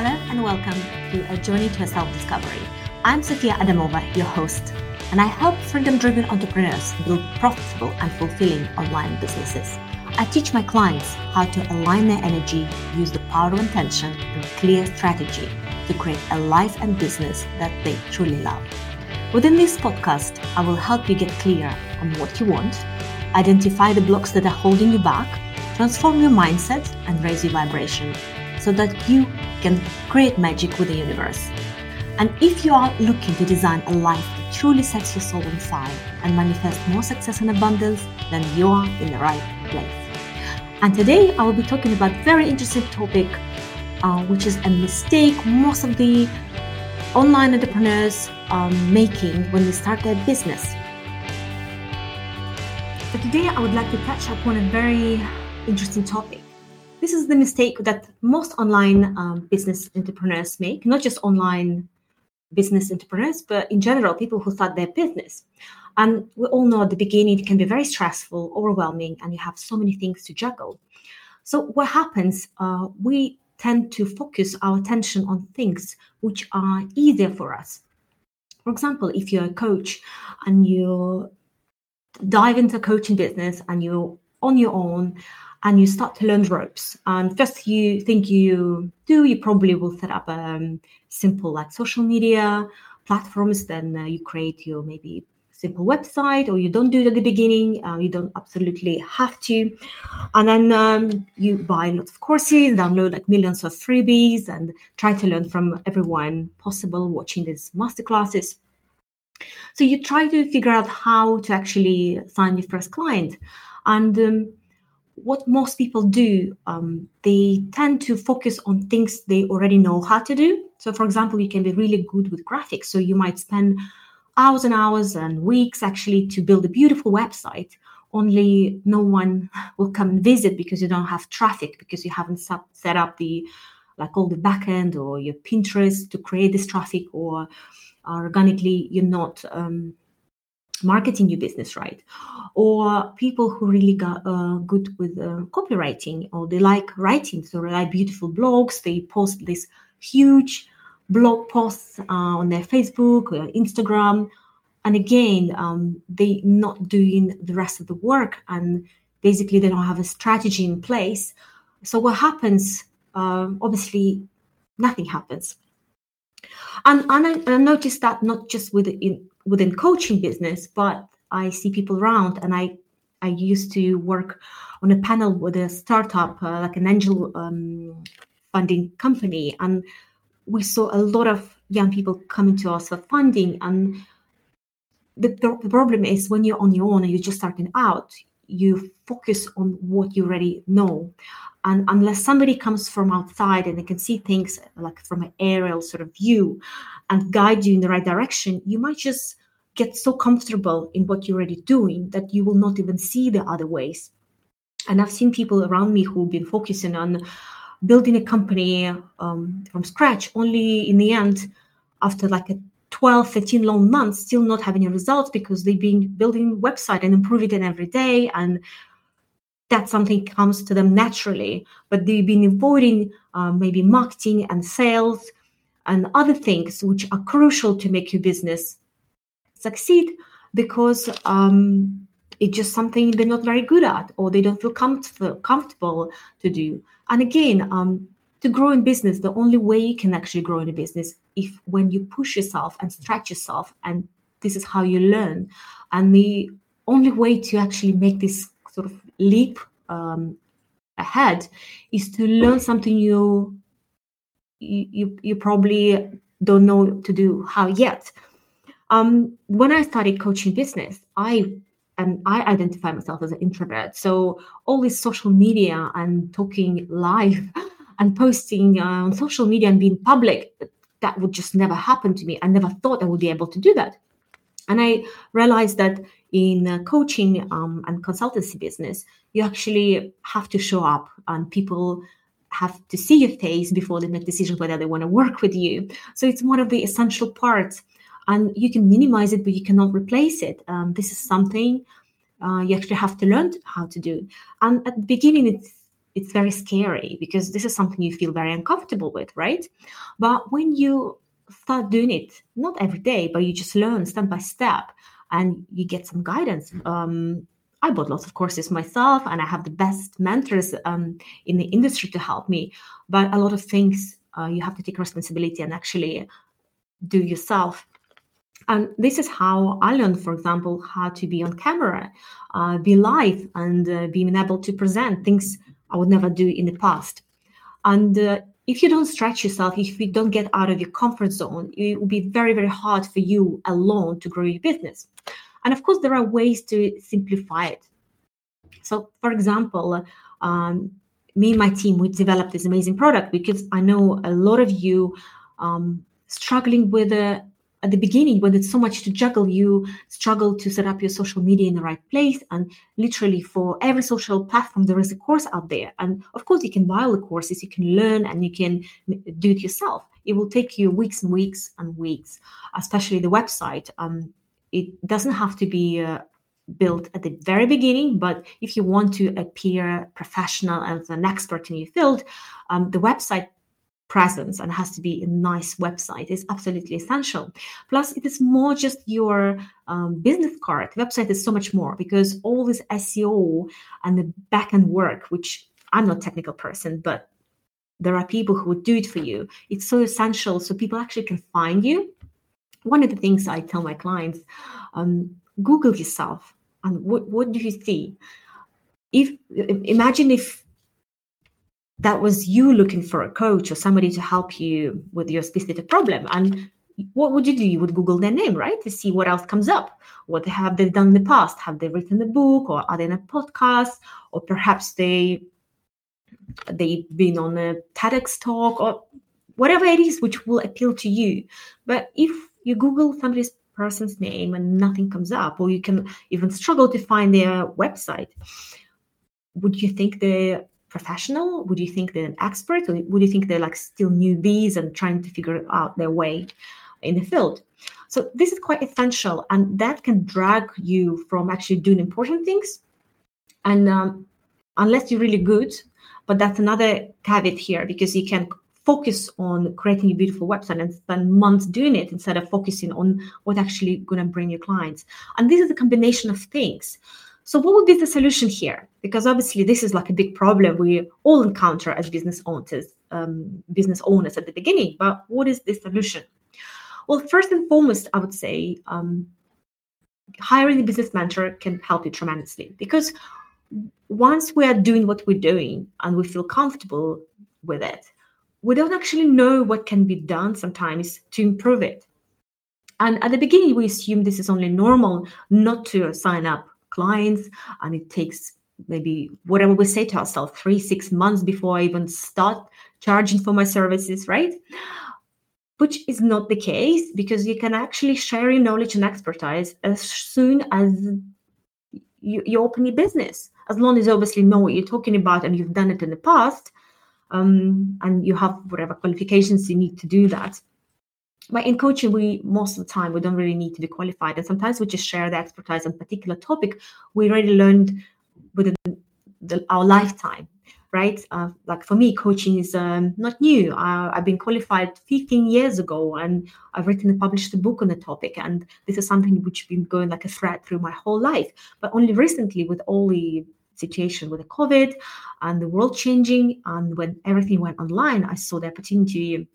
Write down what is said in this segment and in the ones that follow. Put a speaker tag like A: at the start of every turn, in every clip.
A: Hello and welcome to A Journey to Self Discovery. I'm Sofia Adamova, your host, and I help freedom driven entrepreneurs build profitable and fulfilling online businesses. I teach my clients how to align their energy, use the power of intention, and clear strategy to create a life and business that they truly love. Within this podcast, I will help you get clear on what you want, identify the blocks that are holding you back, transform your mindset, and raise your vibration so that you can create magic with the universe. And if you are looking to design a life that truly sets your soul on fire and manifest more success and abundance, then you are in the right place. And today I will be talking about a very interesting topic, uh, which is a mistake most of the online entrepreneurs are making when they start their business. So today I would like to touch upon a very interesting topic this is the mistake that most online um, business entrepreneurs make, not just online business entrepreneurs, but in general, people who start their business. And we all know at the beginning it can be very stressful, overwhelming, and you have so many things to juggle. So, what happens? Uh, we tend to focus our attention on things which are easier for us. For example, if you're a coach and you dive into coaching business and you're on your own and you start to learn ropes. And first you think you do, you probably will set up um, simple like social media platforms. Then uh, you create your maybe simple website, or you don't do it at the beginning. Uh, you don't absolutely have to. And then um, you buy lots of courses, download like millions of freebies, and try to learn from everyone possible watching these masterclasses. So you try to figure out how to actually sign your first client. And um, what most people do, um, they tend to focus on things they already know how to do. So, for example, you can be really good with graphics. So, you might spend hours and hours and weeks actually to build a beautiful website. Only no one will come and visit because you don't have traffic, because you haven't set up the like all the backend or your Pinterest to create this traffic, or organically you're not um, marketing your business right? Or people who really got uh, good with uh, copywriting or they like writing. So they like beautiful blogs. They post this huge blog posts uh, on their facebook or instagram. And again um, they not doing the rest of the work. And basically they don't have a strategy in place. So what happens um, obviously nothing happens and, and I, I noticed that not just with in, within coaching business, but I see people around and I I used to work on a panel with a startup, uh, like an angel um, funding company, and we saw a lot of young people coming to us for funding. And the, the problem is when you're on your own and you're just starting out, you focus on what you already know. And unless somebody comes from outside and they can see things like from an aerial sort of view and guide you in the right direction, you might just get so comfortable in what you're already doing that you will not even see the other ways. And I've seen people around me who've been focusing on building a company um, from scratch, only in the end, after like a 12, 13 long months, still not having any results because they've been building website and improving it every day. And that something comes to them naturally. But they've been avoiding uh, maybe marketing and sales and other things which are crucial to make your business succeed because um, it's just something they're not very good at or they don't feel comfortable comfortable to do. And again, um, to grow in business, the only way you can actually grow in a business if when you push yourself and stretch yourself, and this is how you learn. And the only way to actually make this sort of leap um, ahead is to learn something you you you probably don't know to do how yet um, when I started coaching business, I and I identify myself as an introvert. So all this social media and talking live and posting uh, on social media and being public, that would just never happen to me. I never thought I would be able to do that. And I realized that in coaching um, and consultancy business, you actually have to show up and people have to see your face before they make decisions whether they want to work with you. So it's one of the essential parts and you can minimize it but you cannot replace it um, this is something uh, you actually have to learn how to do and at the beginning it's it's very scary because this is something you feel very uncomfortable with, right? But when you start doing it, not every day, but you just learn step by step and you get some guidance. Um, I bought lots of courses myself and I have the best mentors um, in the industry to help me. But a lot of things uh, you have to take responsibility and actually do yourself. And this is how I learned, for example, how to be on camera, uh, be live, and uh, being able to present things I would never do in the past. And uh, if you don't stretch yourself, if you don't get out of your comfort zone, it will be very, very hard for you alone to grow your business. And of course, there are ways to simplify it. So, for example, um, me and my team, we developed this amazing product because I know a lot of you um, struggling with a at the beginning when it's so much to juggle you struggle to set up your social media in the right place and literally for every social platform there is a course out there. And of course you can buy all the courses you can learn and you can do it yourself. It will take you weeks and weeks and weeks especially the website. Um, it doesn't have to be uh, built at the very beginning but if you want to appear professional as an expert in your field um, the website presence and has to be a nice website is absolutely essential. Plus, it is more just your um, business card. website is so much more because all this SEO and the back end work, which I'm not technical person, but there are people who would do it for you. It's so essential so people actually can find you. One of the things I tell my clients, um, Google yourself and what, what do you see? If imagine if that was you looking for a coach or somebody to help you with your specific problem. And what would you do? You would Google their name, right? To see what else comes up. What have they done in the past? Have they written a book or are they in a podcast? Or perhaps they they've been on a TEDx talk or whatever it is which will appeal to you. But if you Google somebody's person's name and nothing comes up, or you can even struggle to find their website, would you think they're professional? Would you think they're an expert, or would you think they're like still newbies and trying to figure out their way in the field? So this is quite essential, and that can drag you from actually doing important things. And um, unless you're really good, but that's another caveat here because you can focus on creating a beautiful website and spend months doing it instead of focusing on what actually going to bring you clients. And this is a combination of things. So, what would be the solution here? Because obviously, this is like a big problem we all encounter as business owners, um, business owners at the beginning. But what is the solution? Well, first and foremost, I would say um, hiring a business mentor can help you tremendously because once we are doing what we're doing and we feel comfortable with it, we don't actually know what can be done sometimes to improve it. And at the beginning, we assume this is only normal not to sign up clients and it takes maybe whatever we say to ourselves three six months before i even start charging for my services right? Which is not the case because you can actually share your knowledge and expertise as soon as you, you open your business. As long as obviously know what you're talking about and you've done it in the past um, and you have whatever qualifications you need to do that but in coaching we most of the time we don't really need to be qualified. And sometimes we just share the expertise on particular topic we already learned within the, our lifetime right? Uh, like for me coaching is um, not new. I, i've been qualified 15 years ago and i've written and published a book on the topic and this is something which has been going like a thread through my whole life. But only recently with all the situation with the covid and the world changing and when everything went online i saw the opportunity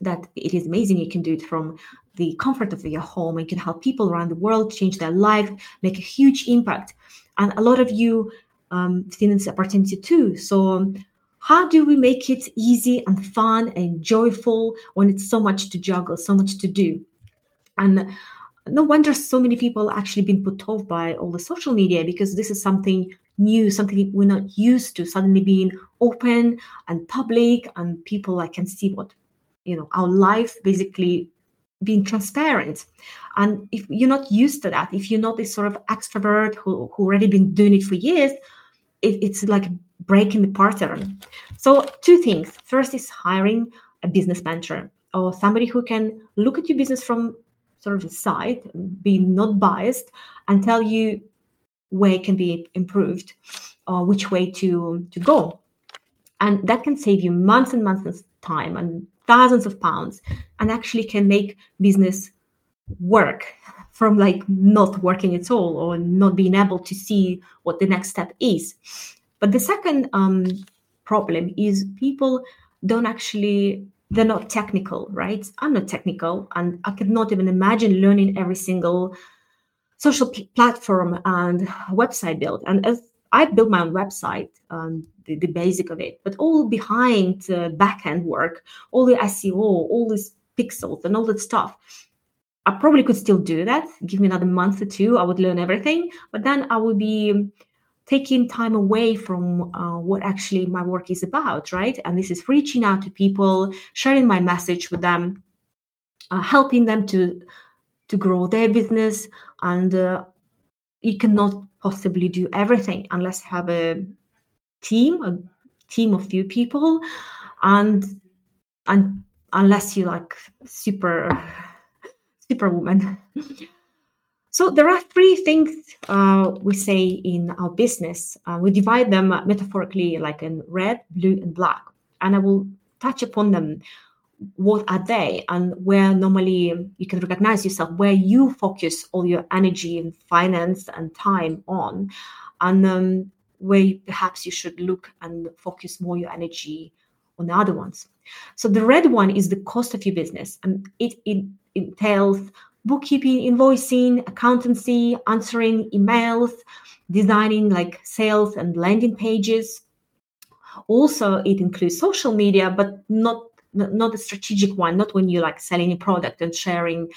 A: that it is amazing. You can do it from the comfort of your home. You can help people around the world change their life, make a huge impact. And a lot of you um, seen this opportunity too. So, how do we make it easy and fun and joyful when it's so much to juggle, so much to do? And no wonder so many people actually been put off by all the social media because this is something new, something we're not used to, suddenly being open and public, and people I can see what you know our life basically being transparent. And if you're not used to that if you're not this sort of extrovert who, who already been doing it for years it, it's like breaking the pattern. So two things. First is hiring a business mentor or somebody who can look at your business from sort of the side be not biased and tell you where it can be improved or which way to to go. And that can save you months and months time and thousands of pounds and actually can make business work from like not working at all or not being able to see what the next step is. But the second um, problem is people don't actually they're not technical right? I'm not technical and i could not even imagine learning every single social platform and website build. And as I built my own website, um, the, the, basic of it, but all behind uh, back end work, all the SEO, all these pixels and all that stuff. I probably could still do that. Give me another month or two, I would learn everything, but then I would be taking time away from uh, what actually my work is about, right? And this is reaching out to people, sharing my message with them, uh, helping them to to grow their business, and uh, you cannot possibly do everything unless you have a team, a team of few people, and and unless you like super superwoman. so there are three things uh, we say in our business. Uh, we divide them metaphorically like in red, blue, and black, and I will touch upon them what are they and where normally you can recognize yourself where you focus all your energy and finance and time on. And um, where perhaps you should look and focus more your energy on the other ones. So the red one is the cost of your business and it, it entails bookkeeping invoicing accountancy answering emails designing like sales and landing pages. Also it includes social media but not not the strategic one not when you like selling a product and sharing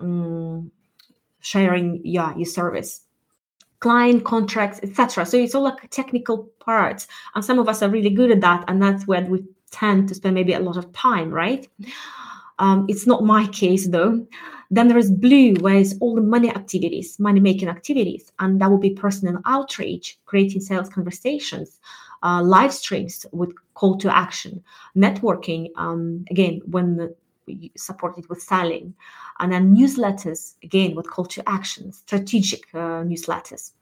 A: um, sharing yeah your service. Client contracts etc so it's all like technical parts. And some of us are really good at that and that's where we tend to spend maybe a lot of time right? Um, it's not my case though. Then there is blue where it's all the money activities money making activities. And that will be personal outreach creating sales conversations uh, live streams with call to action, networking, um, again, when supported with selling, and then newsletters, again, with call to action, strategic uh, newsletters.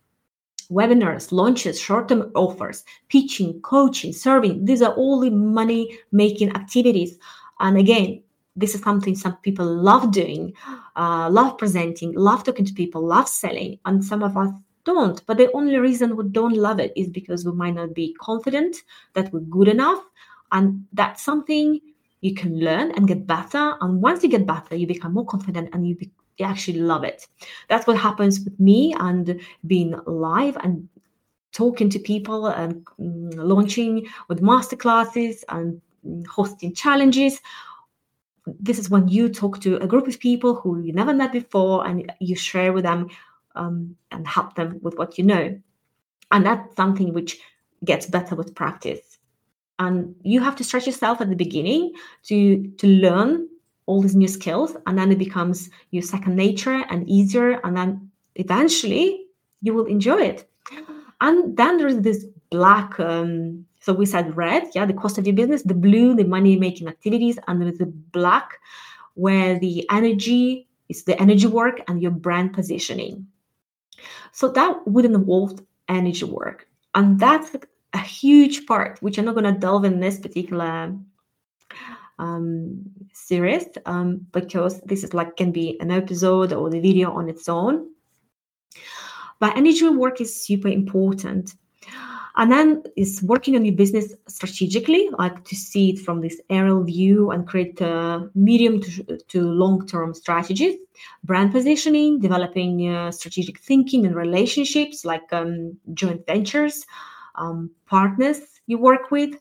A: Webinars, launches, short term offers, pitching, coaching, serving. These are all the money making activities. And again, this is something some people love doing, uh, love presenting, love talking to people, love selling. And some of us don't. But the only reason we don't love it is because we might not be confident that we're good enough. And that's something you can learn and get better. And once you get better, you become more confident and you, be, you actually love it. That's what happens with me and being live and talking to people and mm, launching with masterclasses and mm, hosting challenges this is when you talk to a group of people who you never met before and you share with them um, and help them with what you know. And that's something which gets better with practice. And you have to stretch yourself at the beginning to to learn all these new skills, and then it becomes your second nature and easier. And then eventually you will enjoy it. And then there is this black. Um, so we said red, yeah, the cost of your business, the blue, the money making activities, and there is the black, where the energy is the energy work and your brand positioning. So that would involve energy work. And that's a huge part, which I'm not going to delve in this particular um, series um, because this is like can be an episode or the video on its own. But energy work is super important. And then is working on your business strategically, like to see it from this aerial view and create a medium to, to long term strategies, brand positioning, developing uh, strategic thinking and relationships like um, joint ventures, um, partners you work with.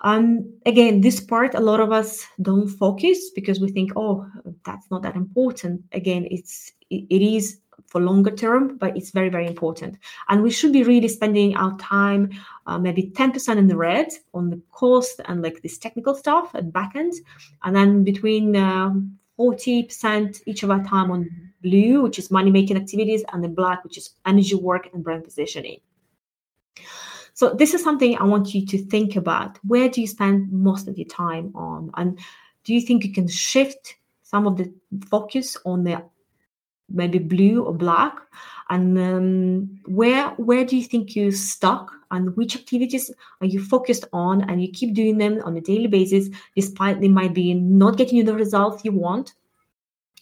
A: Um, again, this part a lot of us don't focus because we think, oh, that's not that important. Again, it's it, it is for longer term, but it's very, very important. And we should be really spending our time, uh, maybe 10% in the red on the cost and like this technical stuff at back end, and then between uh, 40% each of our time on blue, which is money making activities, and the black, which is energy work and brand positioning. So this is something I want you to think about. Where do you spend most of your time on? And do you think you can shift some of the focus on the maybe blue or black. And um, where where do you think you're stuck? And which activities are you focused on? And you keep doing them on a daily basis despite they might be not getting you the results you want.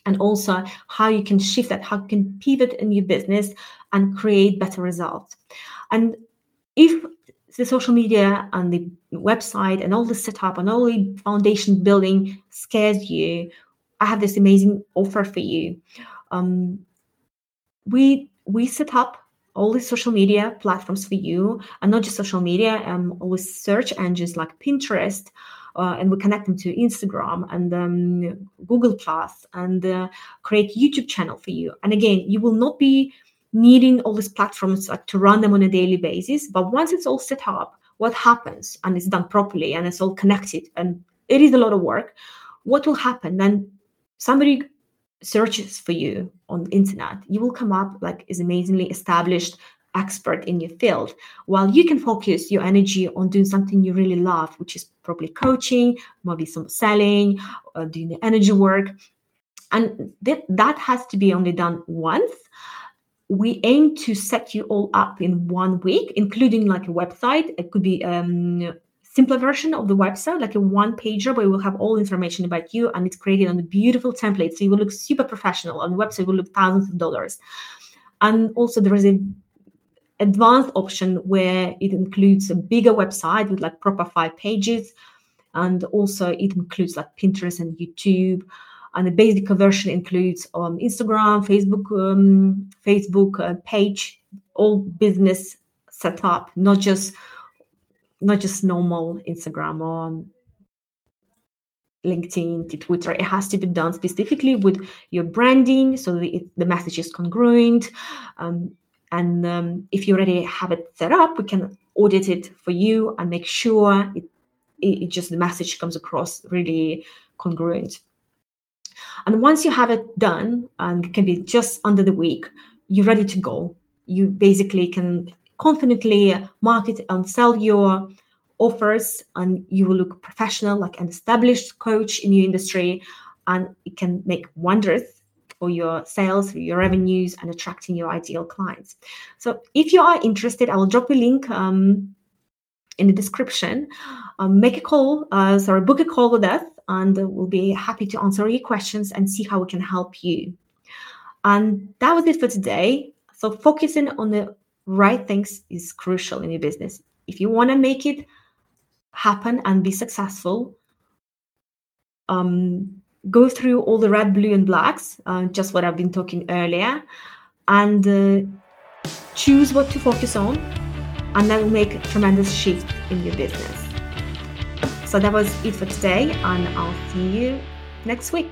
A: And also how you can shift that how you can pivot in your business and create better results. And if the social media and the website and all the setup and all the foundation building scares you i have this amazing offer for you um, we we set up all the social media platforms for you and not just social media um with search engines like pinterest uh, and we connect them to instagram and um, google plus and uh, create youtube channel for you. And again you will not be needing all these platforms like, to run them on a daily basis but once it's all set up what happens and it's done properly and it's all connected and it is a lot of work what will happen? Then somebody searches for you on the internet, you will come up like is amazingly established expert in your field. While you can focus your energy on doing something you really love which is probably coaching maybe some selling or doing the energy work. And that, that has to be only done once. We aim to set you all up in one week including like a website. It could be um, simpler version of the website, like a one pager where we'll have all information about you and it's created on a beautiful template. So you will look super professional. On the website will look thousands of dollars. And also there is a advanced option where it includes a bigger website with like proper five pages. And also it includes like Pinterest and YouTube. And the basic version includes um, Instagram, Facebook, um, Facebook uh, page, all business setup, not just not just normal Instagram or LinkedIn to Twitter. It has to be done specifically with your branding so it, the message is congruent. Um, and um, if you already have it set up, we can audit it for you and make sure it, it, it just the message comes across really congruent. And once you have it done, and it can be just under the week, you're ready to go. You basically can confidently market and sell your offers and you will look professional like an established coach in your industry and it can make wonders for your sales for your revenues and attracting your ideal clients. So if you are interested i will drop a link um, in the description. Um, make a call uh, sorry book a call with us and we'll be happy to answer your questions and see how we can help you. And that was it for today. So focusing on the right things is crucial in your business. If you want to make it happen and be successful, um, go through all the red, blue, and blacks, uh, just what I've been talking earlier, and uh, choose what to focus on, and that will make a tremendous shift in your business. So that was it for today, and I'll see you next week.